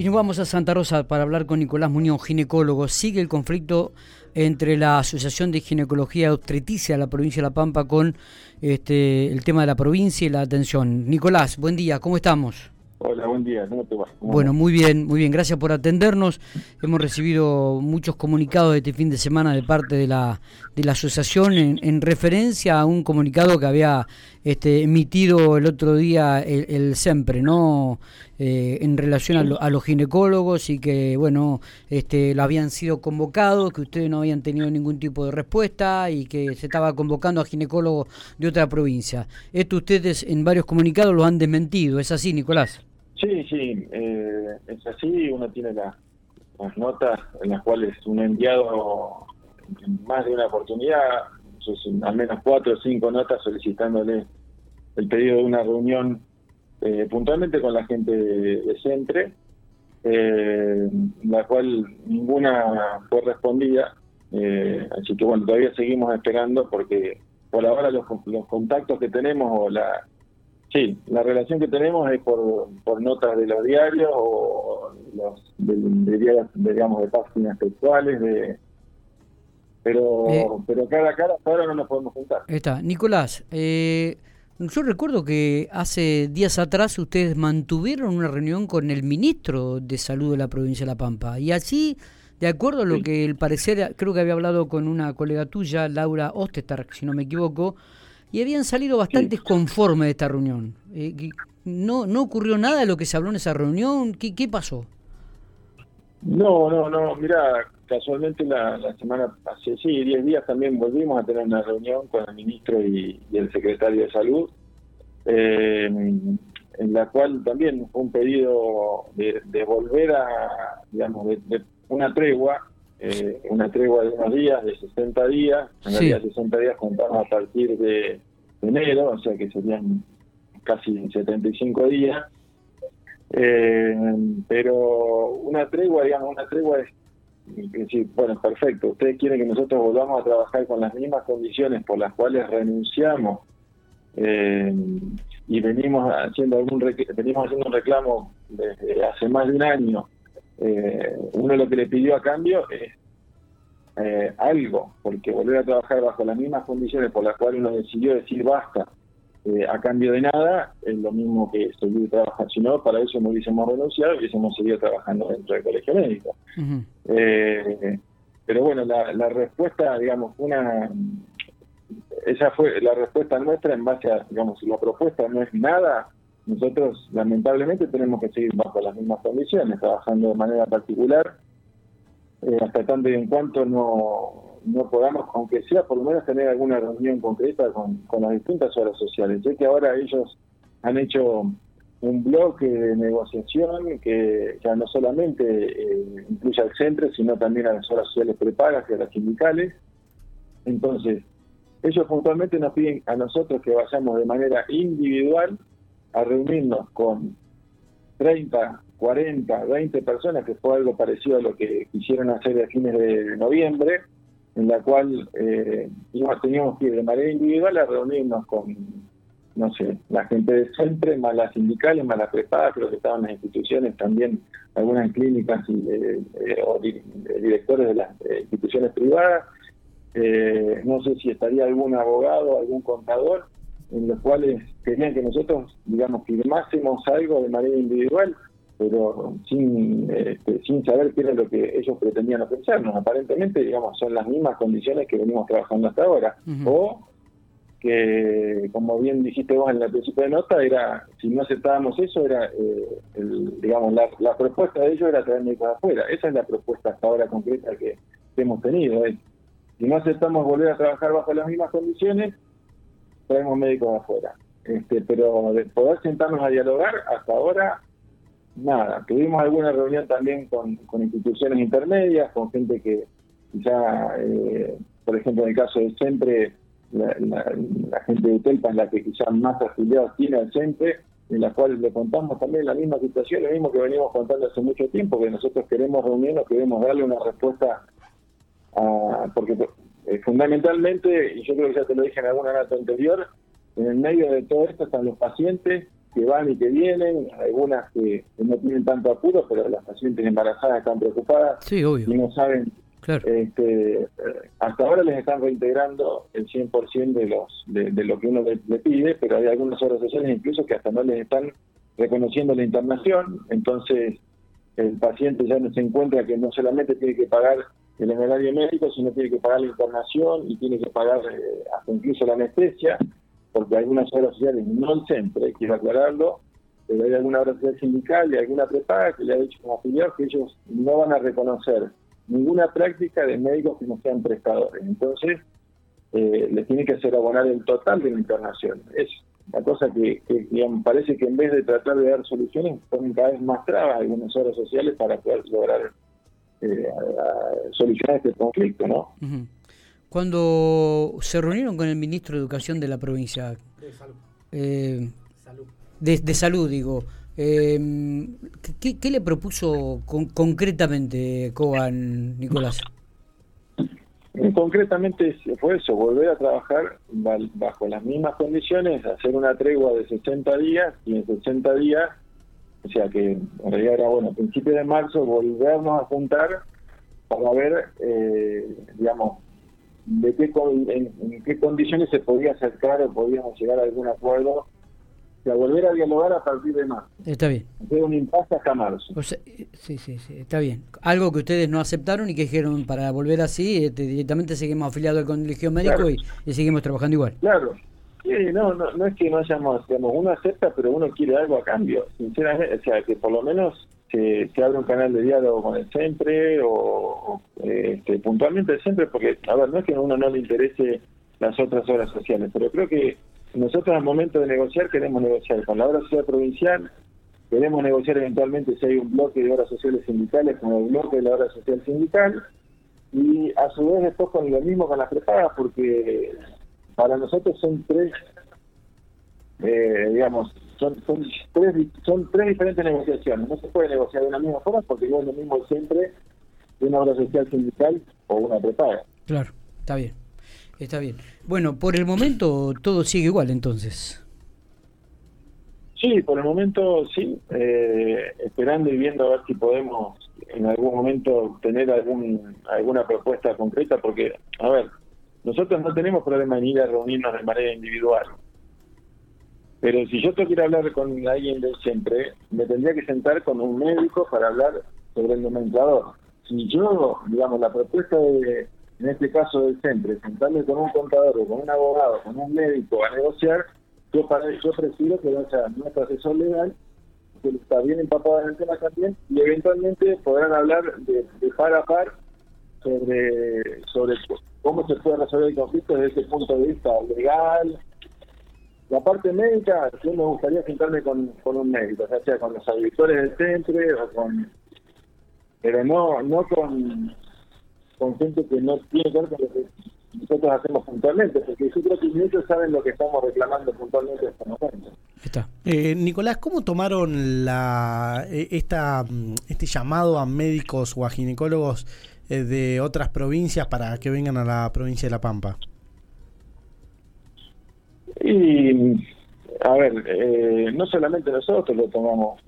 Y nos vamos a Santa Rosa para hablar con Nicolás Muñoz, ginecólogo. Sigue el conflicto entre la Asociación de Ginecología Obstetricia de la provincia de La Pampa con este, el tema de la provincia y la atención. Nicolás, buen día, ¿cómo estamos? Hola, buen día, ¿cómo te va? bueno, muy bien, muy bien, gracias por atendernos. Hemos recibido muchos comunicados este fin de semana de parte de la, de la asociación en, referencia a un comunicado que había este, emitido el otro día el, el SEMPRE, ¿no? Eh, en relación a, los ginecólogos y que, bueno, este, lo habían sido convocados, que ustedes no habían tenido ningún tipo de respuesta y que se estaba convocando a ginecólogos de otra provincia. Esto ustedes en varios comunicados lo han desmentido, ¿es así, Nicolás? Sí, sí, eh, es así. Uno tiene las notas en las cuales un enviado en más de una oportunidad, al menos cuatro o cinco notas solicitándole el pedido de una reunión eh, puntualmente con la gente de, Centre, eh, la cual ninguna fue respondida. Eh, así que bueno, todavía seguimos esperando porque por ahora los, los contactos que tenemos o la Sí, la relación que tenemos es por, por notas de los diarios o los de, digamos de páginas textuales de pero eh, pero cara a cara ahora no nos podemos juntar. Está, Nicolás, eh, yo recuerdo que hace días atrás ustedes mantuvieron una reunión con el ministro de Salud de la provincia de La Pampa y así de acuerdo a lo que el parecer, creo que había hablado con una colega tuya, Laura Ostetar, si no me equivoco, y habían salido bastante conformes de esta reunión. Eh, no, ¿No ocurrió nada de lo que se habló en esa reunión? ¿Qué, qué pasó? No, no, no. Mira, casualmente la, la semana, hace sí, 10 días también volvimos a tener una reunión con el ministro y, el secretario de Salud, eh, en la cual también fue un pedido de, volver a, digamos, de, una tregua, eh, una tregua de unos días, de 60 días, en realidad 60 días contamos a partir de enero, o sea que serían casi 75 días. Eh, pero una tregua, digamos, una tregua es decir, bueno, perfecto, ustedes quieren que nosotros volvamos a trabajar con las mismas condiciones por las cuales renunciamos eh, y venimos haciendo algún venimos haciendo un reclamo desde hace más de un año. Eh, uno lo que le pidió a cambio es algo, porque volver a trabajar bajo las mismas condiciones por las cuales uno decidió decir basta eh, a cambio de nada, es lo mismo que seguir trabajando. Si no, para eso no hubiésemos renunciado y hubiésemos seguido trabajando dentro del colegio médico. Eh, pero bueno, la, la respuesta, digamos, una esa fue la respuesta nuestra en base a, digamos, si la propuesta no es nada, nosotros lamentablemente tenemos que seguir bajo las mismas condiciones, trabajando de manera particular, eh, hasta tanto y en cuanto no no podamos, aunque sea por lo menos tener alguna reunión concreta con, las distintas obras sociales. Sé que ahora ellos han hecho un bloque de negociación que ya no solamente eh, incluye al centro, sino también a las obras sociales prepagas y a las sindicales. Entonces, ellos puntualmente nos piden a nosotros que vayamos de manera individual a reunirnos con 30, 40, 20 personas, que fue algo parecido a lo que quisieron hacer a fines de noviembre, en la cual eh, teníamos que ir de manera individual a reunirnos con, no sé, la gente de siempre, más las sindicales, más las preparadas, creo que estaban las instituciones también, algunas clínicas y, eh, eh, o directores de las instituciones privadas. no sé si estaría algún abogado, algún contador, en los cuales querían que nosotros, digamos, firmásemos algo de manera individual pero sin este, sin saber qué era lo que ellos pretendían ofrecernos. Aparentemente, digamos, son las mismas condiciones que venimos trabajando hasta ahora. O que, como bien dijiste vos en la principio de nota, era si no aceptábamos eso, era, eh, digamos, la, propuesta de ellos era traer médicos de afuera. Esa es la propuesta hasta ahora concreta que, hemos tenido. si no aceptamos volver a trabajar bajo las mismas condiciones, traemos médicos de afuera. Este, pero de poder sentarnos a dialogar, hasta ahora nada, tuvimos alguna reunión también con, instituciones intermedias, con gente que quizá, eh, por ejemplo, en el caso de siempre, la, gente de Telpa es la que quizá más afiliados tiene al CENTRE, en la cual le contamos también la misma situación, lo mismo que venimos contando hace mucho tiempo, que nosotros queremos reunirnos, queremos darle una respuesta a, porque eh, fundamentalmente, y yo creo que ya te lo dije en alguna nota anterior, en el medio de todo esto están los pacientes, que van y que vienen, algunas que, no tienen tanto apuro, pero las pacientes embarazadas están preocupadas y no saben. Este, hasta ahora les están reintegrando el 100% de, los, de, lo que uno le, pide, pero hay algunas obras sociales incluso que hasta no les están reconociendo la internación, entonces el paciente ya no se encuentra que no solamente tiene que pagar el honorario médico, sino tiene que pagar la internación y tiene que pagar eh, hasta incluso la anestesia, porque algunas obras sociales, no siempre, quiero aclararlo, pero hay alguna obra social sindical y alguna prepaga que le ha dicho como afiliado que ellos no van a reconocer ninguna práctica de médicos que no sean prestadores. Entonces, eh, les tiene que hacer abonar el total de la internación. Es la cosa que, parece que en vez de tratar de dar soluciones, ponen cada vez más trabas algunas obras sociales para poder lograr eh, solucionar este conflicto, ¿no? Cuando se reunieron con el ministro de Educación de la provincia, de salud, eh, De, salud digo, eh, ¿qué, le propuso concretamente Coban, Nicolás? Concretamente fue eso, volver a trabajar bajo las mismas condiciones, hacer una tregua de 60 días y en 60 días, o sea que en realidad era bueno, a principios de marzo, volvernos a juntar para ver, eh, digamos, de qué en, qué condiciones se podía acercar o podíamos llegar a algún acuerdo a volver a dialogar a partir de marzo. Está bien. Hacer un impasse hasta marzo. sí, sí, sí, está bien. Algo que ustedes no aceptaron y que dijeron para volver así, este, directamente seguimos afiliados al colegio médico y, seguimos trabajando igual. Claro. Sí, no, no, no es que no hayamos, digamos, uno acepta, pero uno quiere algo a cambio. Sinceramente, o sea, que por lo menos se, abre un canal de diálogo con el CENPRE o, este, puntualmente el porque, a ver, no es que a uno no le interese las otras obras sociales, pero creo que nosotros al momento de negociar queremos negociar con la obra social provincial, queremos negociar eventualmente si hay un bloque de obras sociales sindicales con el bloque de la obra social sindical y a su vez después con lo mismo con las prepagas porque para nosotros son tres, eh, digamos, son, son, tres, son tres diferentes negociaciones. No se puede negociar de una misma forma porque no es lo mismo siempre de una obra social sindical o una prepaga. Claro, está bien. Está bien. Bueno, por el momento todo sigue igual entonces. Sí, por el momento sí, eh, esperando y viendo a ver si podemos en algún momento tener algún, alguna propuesta concreta, porque, a ver, nosotros no tenemos problema en ir a reunirnos de manera individual. Pero si yo quiero hablar con alguien de siempre, me tendría que sentar con un médico para hablar sobre el nomenclador. Si yo, digamos, la propuesta de en este caso del CENTRE, sentarme con un contador o con un abogado, con un médico a negociar, yo para yo prefiero que vaya nuestro asesor legal, que está bien empapado en el tema también, y eventualmente podrán hablar de, par a par sobre, sobre cómo se puede resolver el conflicto desde ese punto de vista legal. La parte médica, yo me gustaría sentarme con, con un médico, o sea, con los auditores del CENTRE o con... Pero no, no con con gente que no tiene que ver con lo que nosotros hacemos puntualmente, porque yo creo que muchos saben lo que estamos reclamando puntualmente en este momento. Está. Eh, Nicolás, ¿cómo tomaron la eh, esta este llamado a médicos o a ginecólogos eh, de otras provincias para que vengan a la provincia de La Pampa? Y, a ver, eh, no solamente nosotros lo tomamos,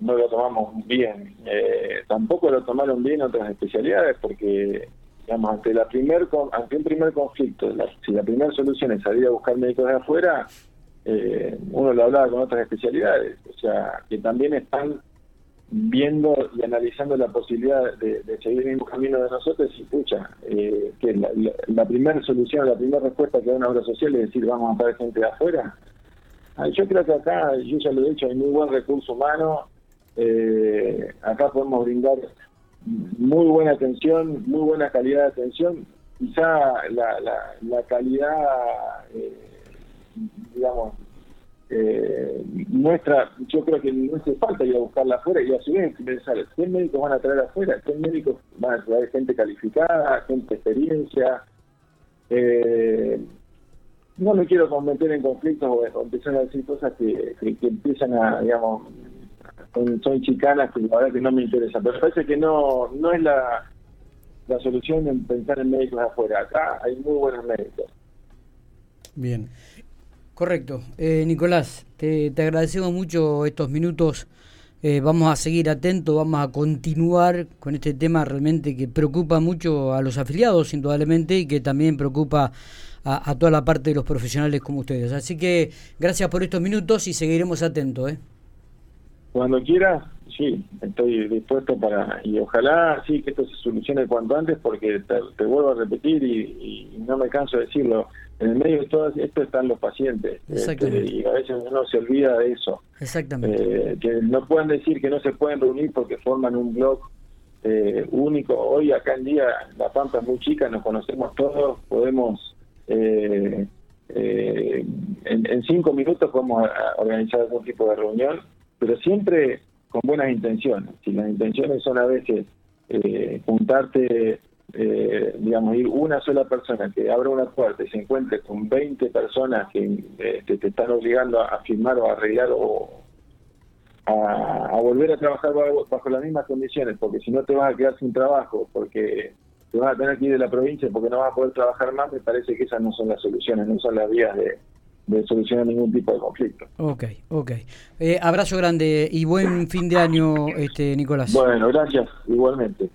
no lo tomamos bien, eh, tampoco lo tomaron bien otras especialidades porque, digamos, ante la primer ante un primer conflicto, si la primera solución es salir a buscar médicos de afuera, eh, uno lo hablaba con otras especialidades, o sea, que también están viendo y analizando la posibilidad de, seguir el mismo camino de nosotros y escucha eh, que la, primera solución, la primera respuesta que da una obra social es decir vamos a traer gente de afuera. Ah, yo creo que acá, yo ya lo he dicho, hay muy buen recurso humano, eh, acá podemos brindar muy buena atención, muy buena calidad de atención. Quizá la, la, calidad, eh, digamos, eh, nuestra, yo creo que no hace falta ir a buscarla afuera y a su vez pensar, ¿qué médicos van a traer afuera? ¿Qué médicos van a traer gente calificada, gente experiencia? Eh, no me quiero meter en conflictos o empezar a decir cosas que, que empiezan a, digamos, son, chicanas que la verdad que no me interesa. Pero parece que no no es la, la solución en pensar en médicos afuera. Acá hay muy buenos médicos. Bien. Correcto. Eh, Nicolás, te, agradecemos mucho estos minutos. Eh, vamos a seguir atentos, vamos a continuar con este tema realmente que preocupa mucho a los afiliados, indudablemente, y que también preocupa a, toda la parte de los profesionales como ustedes. Así que gracias por estos minutos y seguiremos atentos. ¿eh? Cuando quieras, sí, estoy dispuesto para, y ojalá sí que esto se solucione cuanto antes, porque te, vuelvo a repetir y, no me canso de decirlo, en el medio de todo esto están los pacientes, este, y a veces uno se olvida de eso. Exactamente. Eh, que no puedan decir que no se pueden reunir porque forman un blog eh, único. Hoy acá en día la Pampa es muy chica, nos conocemos todos, podemos... Eh, en, en cinco minutos podemos organizar algún tipo de reunión, pero siempre con buenas intenciones. Si las intenciones son a veces eh, juntarte, eh, digamos, ir una sola persona que abra una puerta y se encuentre con 20 personas que, eh, te están obligando a, firmar o a arreglar o a, volver a trabajar bajo, las mismas condiciones, porque si no te vas a quedar sin trabajo, porque te vas a tener que ir de la provincia porque no vas a poder trabajar más, me parece que esas no son las soluciones, no son las vías de, de solucionar ningún tipo de conflicto. Ok, ok. Eh, abrazo grande y buen fin de año, este Nicolás. Bueno, gracias, igualmente.